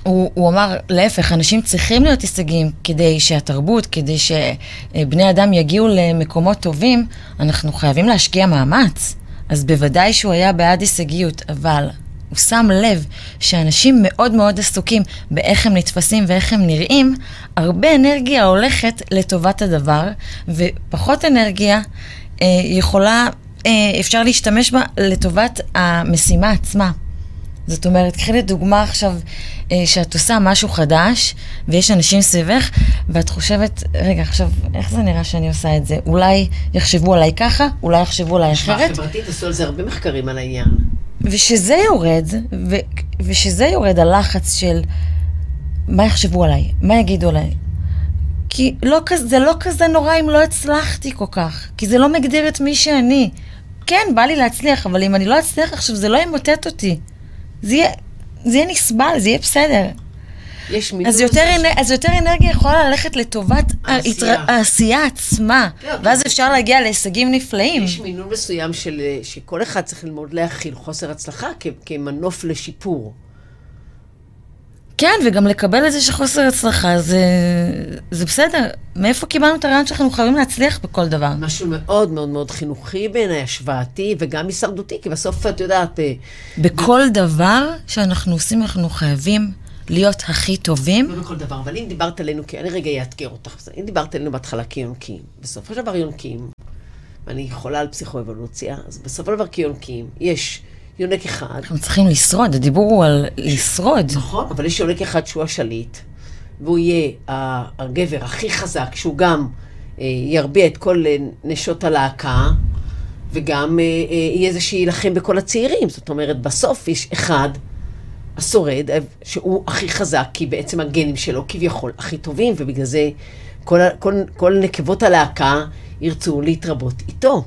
הוא, הוא אמר, להפך, אנשים צריכים להיות הישגיים כדי שהתרבות, כדי שבני אדם יגיעו למקומות טובים, אנחנו חייבים להשקיע מאמץ. אז בוודאי שהוא היה בעד הישגיות, אבל הוא שם לב שאנשים מאוד מאוד עסוקים באיך הם נתפסים ואיך הם נראים, הרבה אנרגיה הולכת לטובת הדבר, ופחות אנרגיה אה, יכולה, אה, אפשר להשתמש בה לטובת המשימה עצמה. זאת אומרת, קחי לדוגמה עכשיו אה, שאת עושה משהו חדש, ויש אנשים סביבך, ואת חושבת, רגע, עכשיו, איך זה נראה שאני עושה את זה? אולי יחשבו עליי ככה, אולי יחשבו עליי אחרת. משמע חברתית עשו על זה הרבה מחקרים על העניין. ושזה יורד, ו- ושזה יורד הלחץ של מה יחשבו עליי, מה יגידו עליי. כי לא, זה לא כזה נורא אם לא הצלחתי כל כך, כי זה לא מגדיר את מי שאני. כן, בא לי להצליח, אבל אם אני לא אצליח עכשיו, זה לא ימוטט אותי. זה יהיה, זה יהיה נסבל, זה יהיה בסדר. יש אז יותר, אנ... אז יותר אנרגיה יכולה ללכת לטובת העשייה, העשייה עצמה, כן, ואז כן. אפשר להגיע להישגים נפלאים. יש מינון מסוים של, שכל אחד צריך ללמוד להכיל חוסר הצלחה כ, כמנוף לשיפור. כן, וגם לקבל את זה שחוסר הצלחה, זה, זה בסדר. מאיפה קיבלנו את הרעיון שאנחנו חייבים להצליח בכל דבר? משהו מאוד מאוד מאוד חינוכי בעיניי, השוואתי וגם הישרדותי, כי בסוף את יודעת... אה, בכל ב... דבר שאנחנו עושים, אנחנו חייבים להיות הכי טובים. לא בכל דבר, אבל אם דיברת עלינו, כי אני רגע אאתגר אותך, אם דיברת עלינו בהתחלה כיונקים, בסופו של דבר יונקים, ואני חולה על פסיכואבולוציה, אז בסופו של דבר כיונקים, יש... יונק אחד. אנחנו צריכים לשרוד, הדיבור הוא על לשרוד. נכון, אבל יש יונק אחד שהוא השליט, והוא יהיה הגבר הכי חזק, שהוא גם אה, ירביע את כל אה, נשות הלהקה, וגם אה, יהיה זה שיילחם בכל הצעירים. זאת אומרת, בסוף יש אחד, השורד, שהוא הכי חזק, כי בעצם הגנים שלו כביכול הכי טובים, ובגלל זה כל, כל, כל נקבות הלהקה ירצו להתרבות איתו.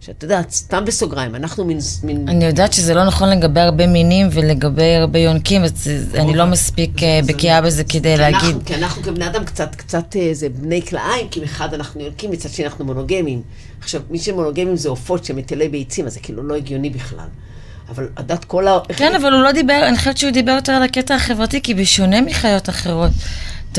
שאת יודעת, סתם בסוגריים, אנחנו מין... מין... אני יודעת שזה לא נכון לגבי הרבה מינים ולגבי הרבה יונקים, אז אני לא מספיק אה, בקיאה בזה כדי להגיד. כי אנחנו כבני אדם קצת, קצת איזה אה, בני כלאיים, כי מחד אנחנו יונקים, מצד שני אנחנו מונוגמים. עכשיו, מי שמונוגמים זה עופות שמטילי ביצים, אז זה כאילו לא הגיוני בכלל. אבל הדת כל ה... כן, אבל הוא לא דיבר, אני חושבת שהוא דיבר יותר על הקטע החברתי, כי בשונה מחיות אחרות,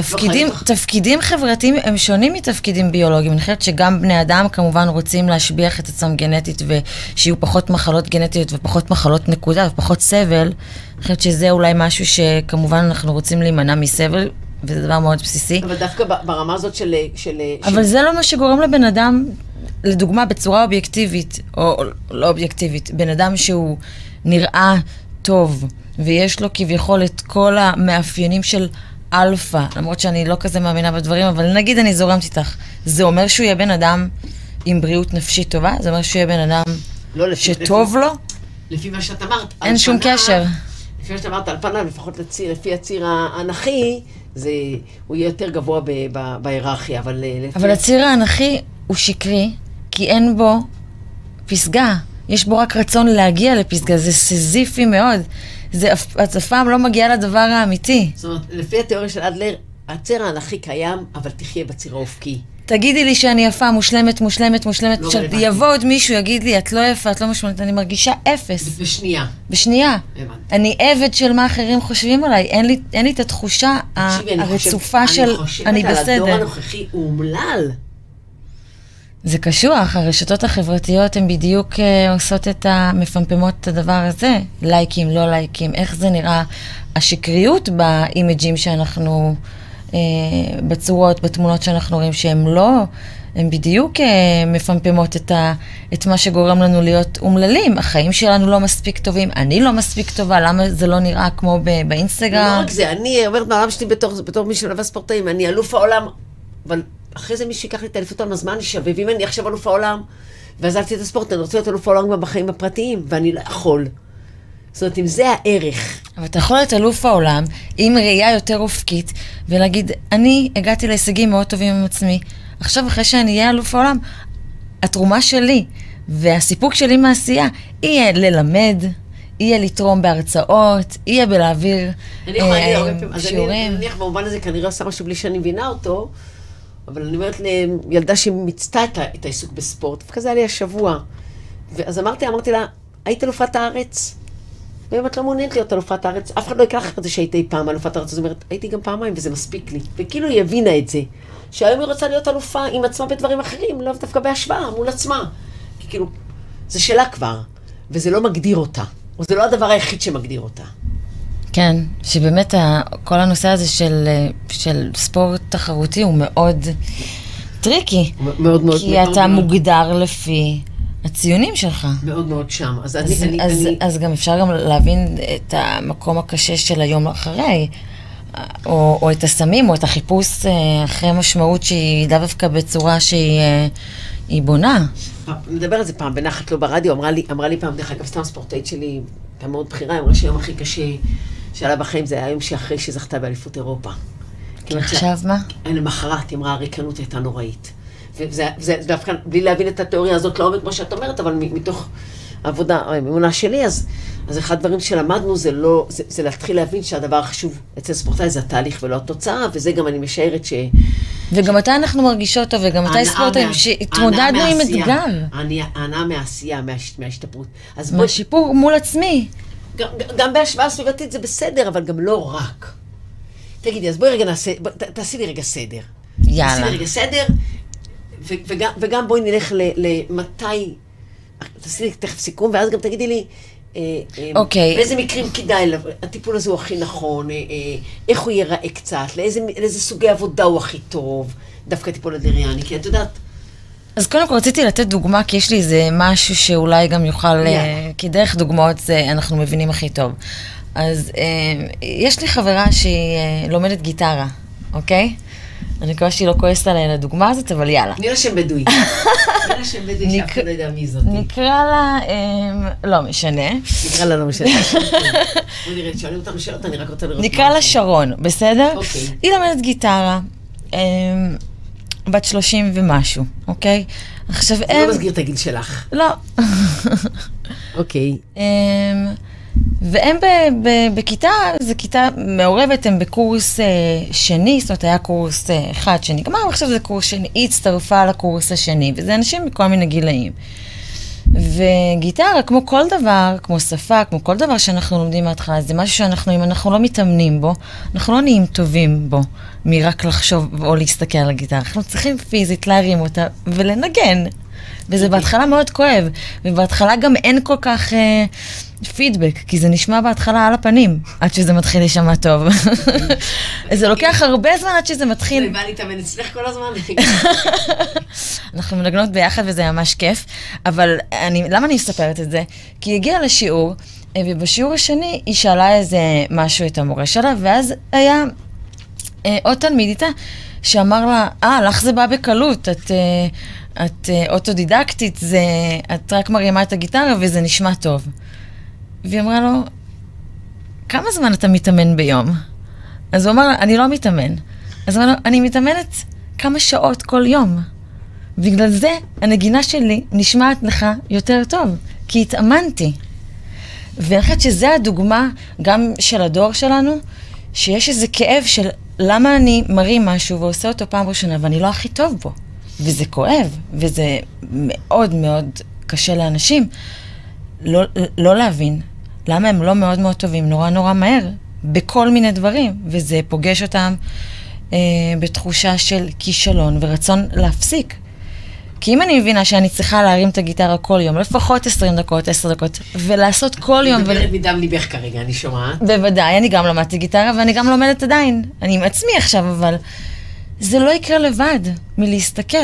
תפקידים, לא תפקידים חברתיים הם שונים מתפקידים ביולוגיים. אני חושבת שגם בני אדם כמובן רוצים להשביח את עצמם גנטית ושיהיו פחות מחלות גנטיות ופחות מחלות נקודה ופחות סבל. אני חושבת שזה אולי משהו שכמובן אנחנו רוצים להימנע מסבל, וזה דבר מאוד בסיסי. אבל דווקא ברמה הזאת של... של אבל של... זה לא מה שגורם לבן אדם, לדוגמה, בצורה אובייקטיבית, או לא אובייקטיבית, בן אדם שהוא נראה טוב, ויש לו כביכול את כל המאפיינים של אלפא, למרות שאני לא כזה מאמינה בדברים, אבל נגיד אני זורמת איתך, זה אומר שהוא יהיה בן אדם עם בריאות נפשית טובה? זה אומר שהוא יהיה בן אדם לא, לפי, שטוב לפי, לו? לפי מה שאת אמרת. אין שום פניו, קשר. לפי מה שאת אמרת, על פניו, לפחות לציר, לפי הציר האנכי, זה, הוא יהיה יותר גבוה בהיררכיה, אבל... אה, לפי... אבל הציר האנכי הוא שקרי, כי אין בו פסגה. יש בו רק רצון להגיע לפסגה, זה סזיפי מאוד. זה, את אף פעם לא מגיעה לדבר האמיתי. זאת אומרת, לפי התיאוריה של אדלר, הציר האנכי קיים, אבל תחיה בציר האופקי. תגידי לי שאני יפה, מושלמת, מושלמת, מושלמת. לא יבוא עוד מישהו, יגיד לי, את לא יפה, את לא מושלמת, אני מרגישה אפס. בשנייה. בשנייה. הבנתי. אני עבד של מה אחרים חושבים עליי, אין לי, אין לי את התחושה הרצופה של אני בסדר. אני חושבת על הדור הנוכחי, הוא אומלל. זה קשוח, הרשתות החברתיות הן בדיוק uh, עושות את המפמפמות את הדבר הזה, לייקים, לא לייקים, איך זה נראה, השקריות באימג'ים שאנחנו, uh, בצורות, בתמונות שאנחנו רואים, שהן לא, הן בדיוק uh, מפמפמות את, ה, את מה שגורם לנו להיות אומללים. החיים שלנו לא מספיק טובים, אני לא מספיק טובה, למה זה לא נראה כמו ב, באינסטגרם? לא רק זה, אני אומרת מהעולם שלי בתור, בתור מי שמלווה ספורטאים, אני אלוף העולם, אבל... אחרי זה מישהו ייקח לי את האליפות העולם, אז מה אני שווה? ואם אני עכשיו אלוף העולם, ועזבתי את הספורט, אני רוצה להיות אלוף העולם גם בחיים הפרטיים, ואני לא יכול. זאת אומרת, אם זה הערך. אבל אתה יכול להיות אלוף העולם עם ראייה יותר אופקית, ולהגיד, אני הגעתי להישגים מאוד טובים עם עצמי, עכשיו אחרי שאני אהיה אלוף העולם, התרומה שלי והסיפוק שלי מעשייה יהיה ללמד, יהיה לתרום בהרצאות, יהיה בלהעביר שיעורים. אני נניח במובן הזה כנראה עושה משהו בלי שאני מבינה אותו. אבל אני אומרת לילדה שמיצתה את, העיסוק בספורט, וכזה היה לי השבוע. ואז אמרתי אמרתי לה, היית אלופת הארץ? ואם את לא מעוניינת להיות אלופת הארץ, אף אחד לא ייקח את זה שהיית אי פעם אלופת הארץ. זאת אומרת, הייתי גם פעמיים וזה מספיק לי. וכאילו היא הבינה את זה, שהיום היא רוצה להיות אלופה עם עצמה בדברים אחרים, לא דווקא בהשוואה, מול עצמה. כי כאילו, זה שלה כבר, וזה לא מגדיר אותה, או זה לא הדבר היחיד שמגדיר אותה. כן, שבאמת כל הנושא הזה של, של ספורט תחרותי הוא מאוד טריקי. מאוד מאוד. כי מאוד אתה מאוד מוגדר לפי הציונים שלך. מאוד מאוד שם. אז, אז, אני, אז, אני... אז גם אפשר גם להבין את המקום הקשה של היום אחרי. או, או את הסמים, או את החיפוש אה, אחרי משמעות שהיא דווקא בצורה שהיא אה, בונה. נדבר על זה פעם בנחת לא ברדיו, אמרה לי, אמרה לי פעם, דרך אגב, סתם ספורטאית שלי, הייתה מאוד בכירה, היא אמרה שהיום הכי קשה שלה בחיים זה היום שאחרי שזכתה באליפות אירופה. עכשיו מה? למחרת, היא אמרה, הריקנות הייתה נוראית. וזה דווקא, בלי להבין את התיאוריה הזאת לעומק, כמו שאת אומרת, אבל מתוך העבודה, האמונה שלי, אז, אז אחד הדברים שלמדנו זה לא, זה, זה להתחיל להבין שהדבר החשוב אצל ספורטאי זה התהליך ולא התוצאה, וזה גם אני משערת ש... וגם מתי אנחנו מרגישות טוב, וגם מתי ספורטאים שהתמודדנו עם אתגר. ההנאה מהעשייה, מההשתפרות. מהשיפור מול עצמי. גם, גם בהשוואה סביבתית זה בסדר, אבל גם לא רק. תגידי, אז בואי רגע נעשה, בוא, ת, תעשי לי רגע סדר. יאללה. תעשי לי רגע סדר, ו, וגם, וגם בואי נלך למתי, תעשי לי תכף סיכום, ואז גם תגידי לי, אה, אה, אוקיי. באיזה מקרים כדאי, הטיפול הזה הוא הכי נכון, אה, איך הוא ייראה קצת, לאיזה, לאיזה סוגי עבודה הוא הכי טוב, דווקא טיפול הדריאני, כי את יודעת... אז קודם כל רציתי לתת דוגמה, כי יש לי איזה משהו שאולי גם יוכל, yeah. אה, כי דרך דוגמאות זה אנחנו מבינים הכי טוב. אז אה, יש לי חברה שהיא אה, לומדת גיטרה, אוקיי? אני מקווה שהיא לא כועסת עליי על הדוגמה הזאת, אבל יאללה. לה שם בדואי. לה שם בדואי שאף אחד לא יודע מי זאת. נקרא לה, לא משנה. נקרא לה לא משנה. בואי נראה, שואלים אותנו שאלות, אני רק רוצה לראות. נקרא לה שרון, בסדר? אוקיי. היא לומדת גיטרה. בת 30 ומשהו, אוקיי? עכשיו הם... זה לא מסגיר את הגיל שלך. לא. אוקיי. והם בכיתה, זו כיתה מעורבת, הם בקורס אה, שני, זאת אומרת, היה קורס אה, אחד שנגמר, ועכשיו זה קורס שני, היא הצטרפה לקורס השני, וזה אנשים מכל מיני גילאים. וגיטרה, כמו כל דבר, כמו שפה, כמו כל דבר שאנחנו לומדים מההתחלה, זה משהו שאנחנו, אם אנחנו לא מתאמנים בו, אנחנו לא נהיים טובים בו, מרק לחשוב או להסתכל על הגיטרה. אנחנו צריכים פיזית להרים אותה ולנגן. וזה. אוקיי. בהתחלה מאוד כואב, ובהתחלה גם אין כל כך אה, פידבק, כי זה נשמע בהתחלה על הפנים, עד שזה מתחיל להישמע טוב. זה לוקח הרבה זמן עד שזה מתחיל... זה בא להתאמן אצלך כל הזמן. אנחנו מנגנות ביחד וזה ממש כיף, אבל אני, למה אני מספרת את זה? כי היא הגיעה לשיעור, אה, ובשיעור השני היא שאלה איזה משהו את המורה שלה, ואז היה אה, עוד תלמיד איתה, שאמר לה, אה, לך זה בא בקלות, את... אה, את uh, אוטודידקטית, זה, את רק מרימה את הגיטרה וזה נשמע טוב. והיא אמרה לו, כמה זמן אתה מתאמן ביום? אז הוא אמר לה, אני לא מתאמן. אז הוא אמר לו, אני מתאמנת כמה שעות כל יום. בגלל זה הנגינה שלי נשמעת לך יותר טוב, כי התאמנתי. ואני חושבת שזו הדוגמה גם של הדור שלנו, שיש איזה כאב של למה אני מרים משהו ועושה אותו פעם ראשונה ואני לא הכי טוב בו. וזה כואב, וזה מאוד מאוד קשה לאנשים לא, לא להבין למה הם לא מאוד מאוד טובים נורא נורא מהר, בכל מיני דברים, וזה פוגש אותם אה, בתחושה של כישלון ורצון להפסיק. כי אם אני מבינה שאני צריכה להרים את הגיטרה כל יום, לפחות 20 דקות, 10 דקות, ולעשות כל יום... אני מדברת מדם ליבך כרגע, אני שומעת. בוודאי, אני גם למדתי גיטרה ואני גם לומדת עדיין. אני עם עצמי עכשיו, אבל זה לא יקרה לבד מלהסתכל.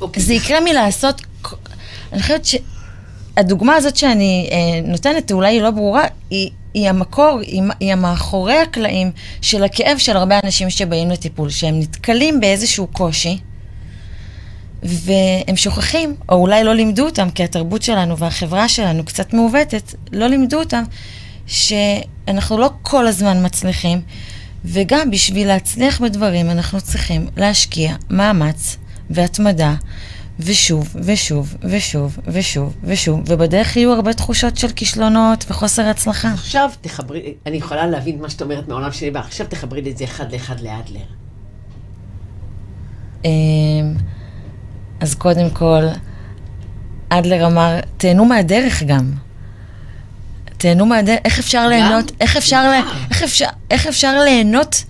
אוקיי. זה יקרה מלעשות... אני חושבת שהדוגמה הזאת שאני אה, נותנת, אולי היא לא ברורה, היא, היא המקור, היא, היא המאחורי הקלעים של הכאב של הרבה אנשים שבאים לטיפול, שהם נתקלים באיזשהו קושי. והם שוכחים, או אולי לא לימדו אותם, כי התרבות שלנו והחברה שלנו קצת מעוותת, לא לימדו אותם שאנחנו לא כל הזמן מצליחים, וגם בשביל להצליח בדברים אנחנו צריכים להשקיע מאמץ והתמדה, ושוב, ושוב, ושוב, ושוב, ושוב, ובדרך יהיו הרבה תחושות של כישלונות וחוסר הצלחה. עכשיו תחברי, אני יכולה להבין מה שאת אומרת מהעולם שלי, ועכשיו תחברי את זה אחד לאחד לאדלר. אמ, אז קודם כל, אדלר אמר, תהנו מהדרך גם. תהנו מהדרך, איך אפשר ליהנות, איך אפשר, לה, איך, אפשר, איך אפשר ליהנות,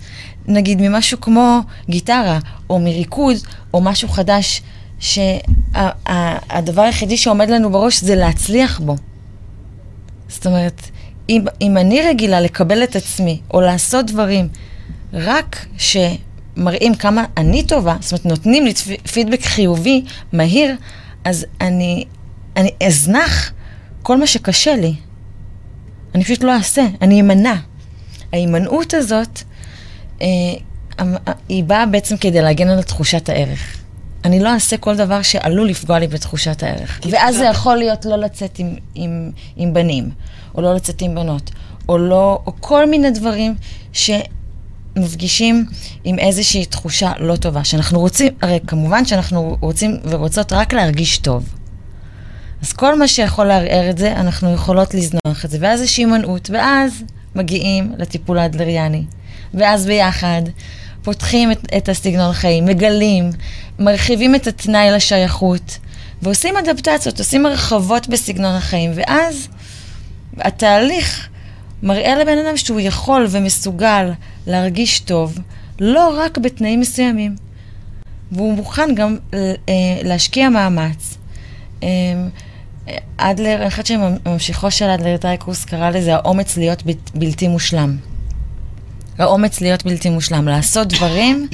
נגיד, ממשהו כמו גיטרה, או מריקוד, או משהו חדש, שהדבר שה, היחידי שעומד לנו בראש זה להצליח בו. זאת אומרת, אם, אם אני רגילה לקבל את עצמי, או לעשות דברים, רק ש... מראים כמה אני טובה, זאת אומרת, נותנים לי פידבק חיובי, מהיר, אז אני, אני אזנח כל מה שקשה לי. אני פשוט לא אעשה, אני אמנע. ההימנעות הזאת, אה, היא באה בעצם כדי להגן על תחושת הערך. אני לא אעשה כל דבר שעלול לפגוע לי בתחושת הערך. ואז זה יכול להיות לא לצאת עם, עם, עם בנים, או לא לצאת עם בנות, או לא, או כל מיני דברים ש... מפגישים עם איזושהי תחושה לא טובה, שאנחנו רוצים, הרי כמובן שאנחנו רוצים ורוצות רק להרגיש טוב. אז כל מה שיכול לערער את זה, אנחנו יכולות לזנוח את זה, ואז יש הימנעות, ואז מגיעים לטיפול האדלריאני. ואז ביחד פותחים את, את הסגנון חיים, מגלים, מרחיבים את התנאי לשייכות, ועושים אדפטציות, עושים הרחבות בסגנון החיים, ואז התהליך מראה לבן אדם שהוא יכול ומסוגל להרגיש טוב, לא רק בתנאים מסוימים. והוא מוכן גם אה, להשקיע מאמץ. אה, אדלר, אני חושבת שממשיכו של אדלר טייקוס קרא לזה האומץ להיות בלתי מושלם. האומץ להיות בלתי מושלם, לעשות דברים,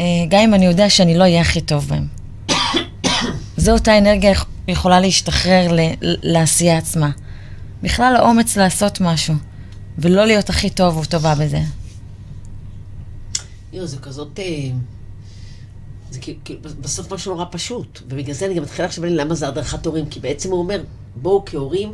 אה, גם אם אני יודע שאני לא אהיה הכי טוב בהם. זו אותה אנרגיה יכולה להשתחרר לעשייה עצמה. בכלל האומץ לעשות משהו, ולא להיות הכי טוב או טובה בזה. יואו, זה כזאת... זה כאילו, בסוף משהו נורא פשוט. ובגלל זה אני גם מתחילה עכשיו למה זה הדרכת הורים, כי בעצם הוא אומר, בואו כהורים,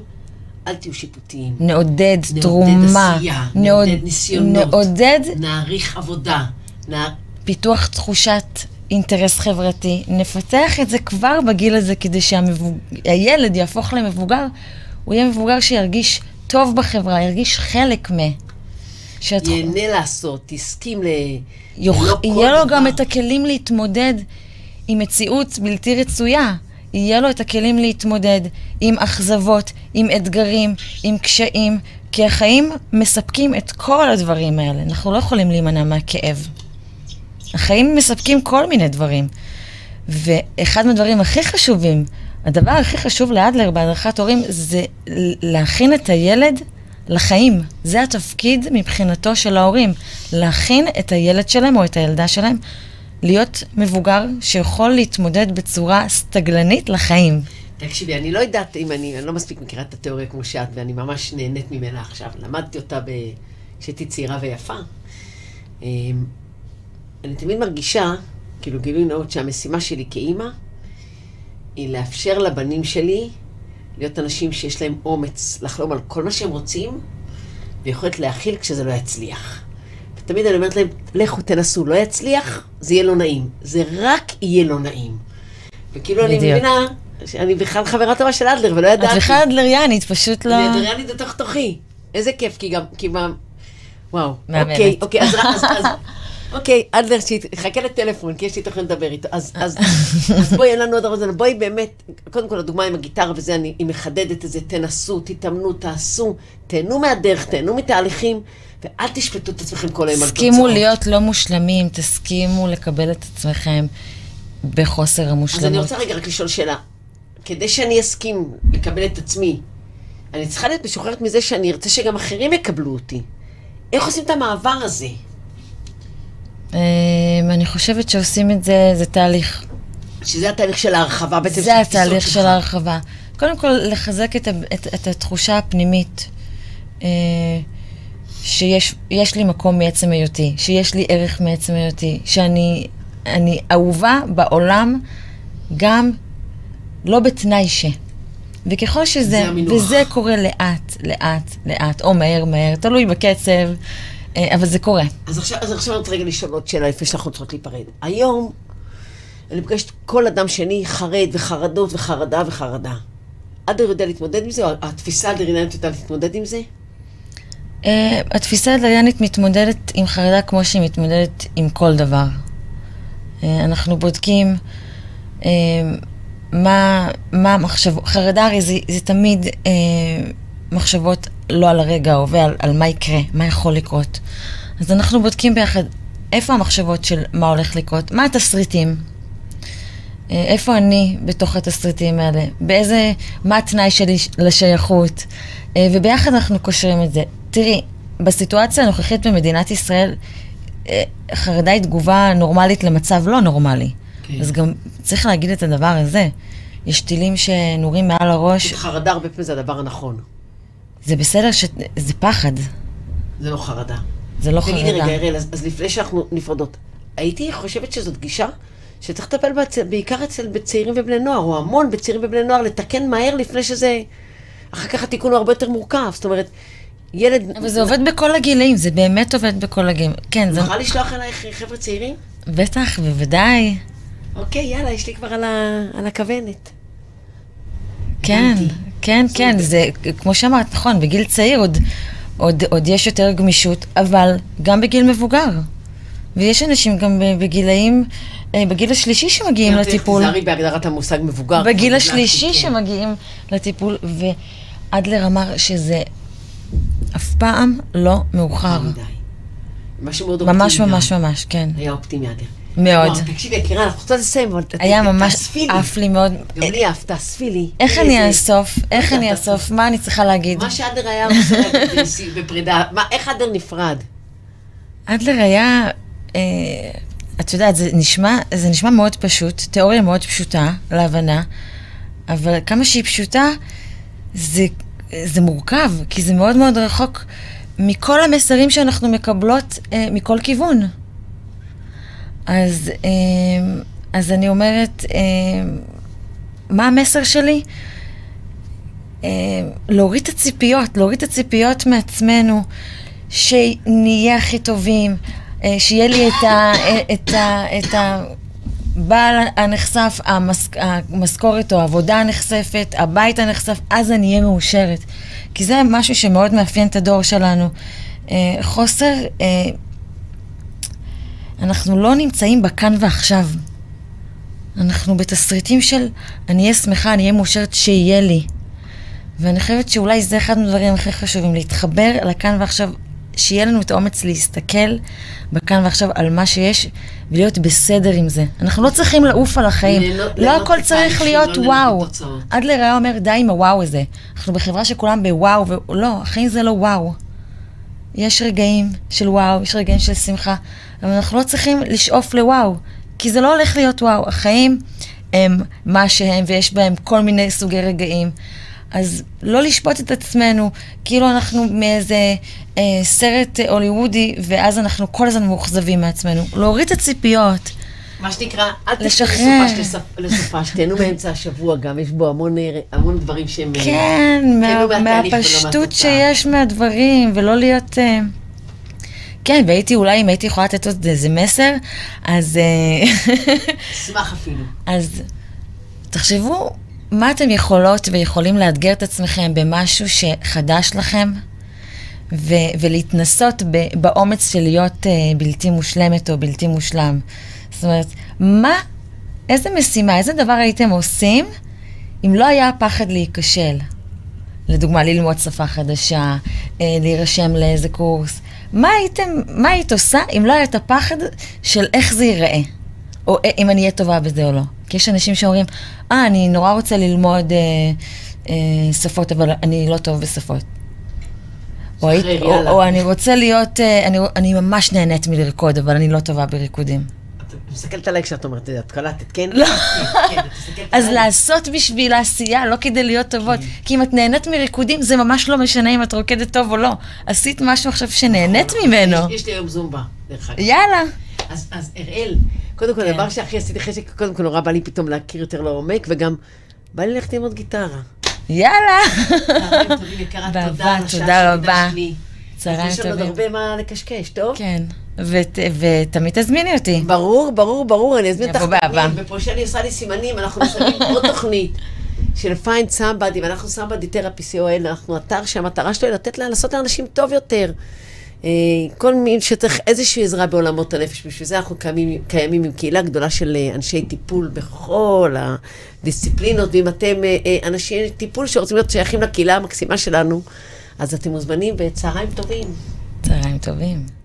אל תהיו שיפוטיים. נעודד תרומה. עשייה, נעודד ניסיונות. נעודד... נעריך עבודה. נע... פיתוח תחושת אינטרס חברתי. נפתח את זה כבר בגיל הזה, כדי שהילד יהפוך למבוגר הוא יהיה מבוגר שירגיש טוב בחברה, ירגיש חלק מ... שאת... ייהנה לעשות, תסכים ל... יוכ... לא יהיה לו דבר. גם את הכלים להתמודד עם מציאות בלתי רצויה. יהיה לו את הכלים להתמודד עם אכזבות, עם אתגרים, עם קשיים, כי החיים מספקים את כל הדברים האלה. אנחנו לא יכולים להימנע מהכאב. החיים מספקים כל מיני דברים. ואחד מהדברים הכי חשובים הדבר הכי חשוב לאדלר בהדרכת הורים זה להכין את הילד לחיים. זה התפקיד מבחינתו של ההורים, להכין את הילד שלהם או את הילדה שלהם להיות מבוגר שיכול להתמודד בצורה סטגלנית לחיים. תקשיבי, אני לא יודעת אם אני, אני לא מספיק מכירה את התיאוריה כמו שאת, ואני ממש נהנית ממנה עכשיו. למדתי אותה כשהייתי צעירה ויפה. אמ, אני תמיד מרגישה, כאילו גילוי נאות, שהמשימה שלי כאימא, היא לאפשר לבנים שלי להיות אנשים שיש להם אומץ לחלום על כל מה שהם רוצים, ויכולת להכיל כשזה לא יצליח. ותמיד אני אומרת להם, לכו תנסו, לא יצליח, זה יהיה לא נעים. זה רק יהיה לא נעים. וכאילו בדיוק. אני מבינה שאני בכלל חברה טובה של אדלר, ולא ידעתי. את בכלל אדלריאנית, פשוט לא... אני אדלריאנית בתוך תוכי. איזה כיף, כי גם, כי מה... וואו. מאמנת. אוקיי, אוקיי, אז... אז, אז אוקיי, אדלר, חכה לטלפון, כי יש לי תוכן לדבר איתו. אז, אז, אז בואי, אין לנו עוד הרבה זמן. בואי באמת, קודם כל, הדוגמה עם הגיטרה וזה, אני, היא מחדדת את זה, תנסו, תתאמנו, תעשו, תהנו מהדרך, תהנו מתהליכים, ואל תשפטו את עצמכם כל היום על תוצאות. תסכימו להיות לא מושלמים, תסכימו לקבל את עצמכם בחוסר המושלמות. אז אני רוצה רגע רק לשאול שאלה. כדי שאני אסכים לקבל את עצמי, אני צריכה להיות משוחררת מזה שאני ארצה שגם אחרים יקבלו אותי. איך עושים את המעבר הזה? אמ, אני חושבת שעושים את זה, זה תהליך. שזה התהליך של ההרחבה בעצם זה התהליך של ההרחבה. קודם כל, לחזק את, את, את התחושה הפנימית אה, שיש לי מקום מעצם היותי, שיש לי ערך מעצם היותי, שאני אני אהובה בעולם גם לא בתנאי ש. וככל שזה, וזה קורה לאט, לאט, לאט, או מהר, מהר, תלוי בקצב, אבל זה קורה. אז עכשיו, אז עכשיו אני רוצה רגע לשאול עוד שאלה לפני שאנחנו צריכות להיפרד. היום, אני פוגשת כל אדם שני חרד וחרדות וחרדה וחרדה. אדר יודע להתמודד עם זה, או התפיסה הדריאנית יודעת להתמודד עם זה? Uh, התפיסה הדריאנית מתמודדת עם חרדה כמו שהיא מתמודדת עם כל דבר. Uh, אנחנו בודקים uh, מה, מה המחשבות, חרדה הרי זה, זה תמיד uh, מחשבות לא על הרגע ההווה, על, על מה יקרה, מה יכול לקרות. אז אנחנו בודקים ביחד איפה המחשבות של מה הולך לקרות, מה התסריטים, אה, איפה אני בתוך התסריטים האלה, באיזה, מה התנאי שלי לשייכות, אה, וביחד אנחנו קושרים את זה. תראי, בסיטואציה הנוכחית במדינת ישראל, אה, חרדה היא תגובה נורמלית למצב לא נורמלי. כן. אז גם צריך להגיד את הדבר הזה. יש טילים שנורים מעל הראש. חרדה הרבה פעמים זה הדבר הנכון. זה בסדר ש... זה פחד. זה לא חרדה. זה לא חרדה. תגידי רגע, אראל, אז, אז לפני שאנחנו נפרדות, הייתי חושבת שזאת גישה שצריך לטפל בצ... בעיקר אצל בצעירים ובני נוער, או המון בצעירים ובני נוער, לתקן מהר לפני שזה... אחר כך התיקון הוא הרבה יותר מורכב. זאת אומרת, ילד... אבל זה עובד בכל הגילאים, זה באמת עובד בכל הגילאים. כן, זה... נוכל לשלוח אלייך חבר'ה צעירים? בטח, בוודאי. אוקיי, יאללה, יש לי כבר על, ה... על הכוונת. כן, כן, כן, זה, כמו שאמרת, נכון, בגיל צעיר עוד, עוד, עוד יש יותר גמישות, אבל גם בגיל מבוגר. ויש אנשים גם בגילאים, אה, בגיל השלישי שמגיעים לטיפול. תזהרי בהגדרת המושג מבוגר. בגיל השלישי כן. שמגיעים לטיפול, ואדלר אמר שזה אף פעם לא מאוחר. משהו מאוד אופטימי. ממש ממש ממש, כן. היה אופטימי אדלר. מאוד. תקשיבי, יקירה, אנחנו רוצות לסיים, אבל היה ממש עף לי מאוד. גם לי עף, תאספי לי. איך אני אאסוף? איך אני אאסוף? מה אני צריכה להגיד? מה שאדלר היה עושה בפרידה, איך אדלר נפרד? אדלר היה, אה, את יודעת, זה נשמע, זה נשמע מאוד פשוט, תיאוריה מאוד פשוטה להבנה, אבל כמה שהיא פשוטה, זה, זה מורכב, כי זה מאוד מאוד רחוק מכל המסרים שאנחנו מקבלות אה, מכל כיוון. אז, אמ, אז אני אומרת, אמ, מה המסר שלי? אמ, להוריד את הציפיות, להוריד את הציפיות מעצמנו, שנהיה הכי טובים, אה, שיהיה לי את, ה, את, ה, את הבעל הנחשף, המס, המשכורת או העבודה הנחשפת, הבית הנחשף, אז אני אהיה מאושרת. כי זה משהו שמאוד מאפיין את הדור שלנו. אה, חוסר אה, אנחנו לא נמצאים בכאן ועכשיו. אנחנו בתסריטים של אני אהיה שמחה, אני אהיה מאושרת שיהיה לי. ואני חושבת שאולי זה אחד מהדברים הכי חשובים, להתחבר לכאן ועכשיו, שיהיה לנו את האומץ להסתכל בכאן ועכשיו על מה שיש ולהיות בסדר עם זה. אנחנו לא צריכים לעוף על החיים. לא, הכל צריך להיות לא וואו. אדלר היה אומר, די עם הוואו הזה. אנחנו בחברה שכולם בוואו, ולא, החיים זה לא וואו. יש רגעים של וואו, יש רגעים של שמחה, אבל אנחנו לא צריכים לשאוף לוואו, כי זה לא הולך להיות וואו. החיים הם מה שהם, ויש בהם כל מיני סוגי רגעים. אז לא לשפוט את עצמנו, כאילו אנחנו מאיזה אה, סרט הוליוודי, ואז אנחנו כל הזמן מאוכזבים מעצמנו. להוריד את הציפיות. מה שנקרא, אל תשחרר לסופה, שתהנו באמצע השבוע גם, יש בו המון, אה, המון דברים שהם... אה, כן, מה, מהפשטות שיש מהדברים, ולא להיות... אה, כן, והייתי, אולי אם הייתי יכולה לתת עוד איזה מסר, אז... אשמח אפילו. אז תחשבו מה אתם יכולות ויכולים לאתגר את עצמכם במשהו שחדש לכם, ו- ולהתנסות ב- באומץ של להיות uh, בלתי מושלמת או בלתי מושלם. זאת אומרת, מה, איזה משימה, איזה דבר הייתם עושים אם לא היה פחד להיכשל? לדוגמה, ללמוד שפה חדשה, uh, להירשם לאיזה קורס. מה הייתם, מה היית עושה אם לא היה את הפחד של איך זה ייראה? או אה, אם אני אהיה טובה בזה או לא. כי יש אנשים שאומרים, אה, אני נורא רוצה ללמוד אה, אה, שפות, אבל אני לא טוב בשפות. או, היית, או, או אני רוצה להיות, אה, אני, אני ממש נהנית מלרקוד, אבל אני לא טובה בריקודים. מסתכלת עליי כשאת אומרת את זה, את קלטת, כן? לא. כן, אז לעשות בשביל העשייה, לא כדי להיות טובות. כי אם את נהנית מריקודים, זה ממש לא משנה אם את רוקדת טוב או לא. עשית משהו עכשיו שנהנית נכון. ממנו. יש לי היום זומבה, דרך אגב. יאללה. אז, אראל, קודם כל, כן. הדבר שהכי עשיתי חשק, קודם כל נורא בא לי פתאום להכיר יותר לעומק, וגם בא לי ללכת ללמוד גיטרה. יאללה. טובים, תודה רבה. צהריים יש לנו עוד טובים. הרבה מה לקשקש, טוב? כן. ות- ותמיד תזמיני אותי. ברור, ברור, ברור, אני אזמין אותך יבוא באהבה. ופה שאני עושה לי סימנים, אנחנו מסיימים עוד תוכנית של find somebody, ואנחנו somebody therapy co.il, אנחנו אתר שהמטרה שלו היא לתת לה, לעשות לאנשים טוב יותר. אה, כל מי שצריך איזושהי עזרה בעולמות הנפש, בשביל זה אנחנו קיימים, קיימים עם קהילה גדולה של אה, אנשי טיפול בכל הדיסציפלינות, ואם אתם אה, אנשי טיפול שרוצים להיות שייכים לקהילה המקסימה שלנו, אז אתם מוזמנים וצהריים טובים. צהריים טובים.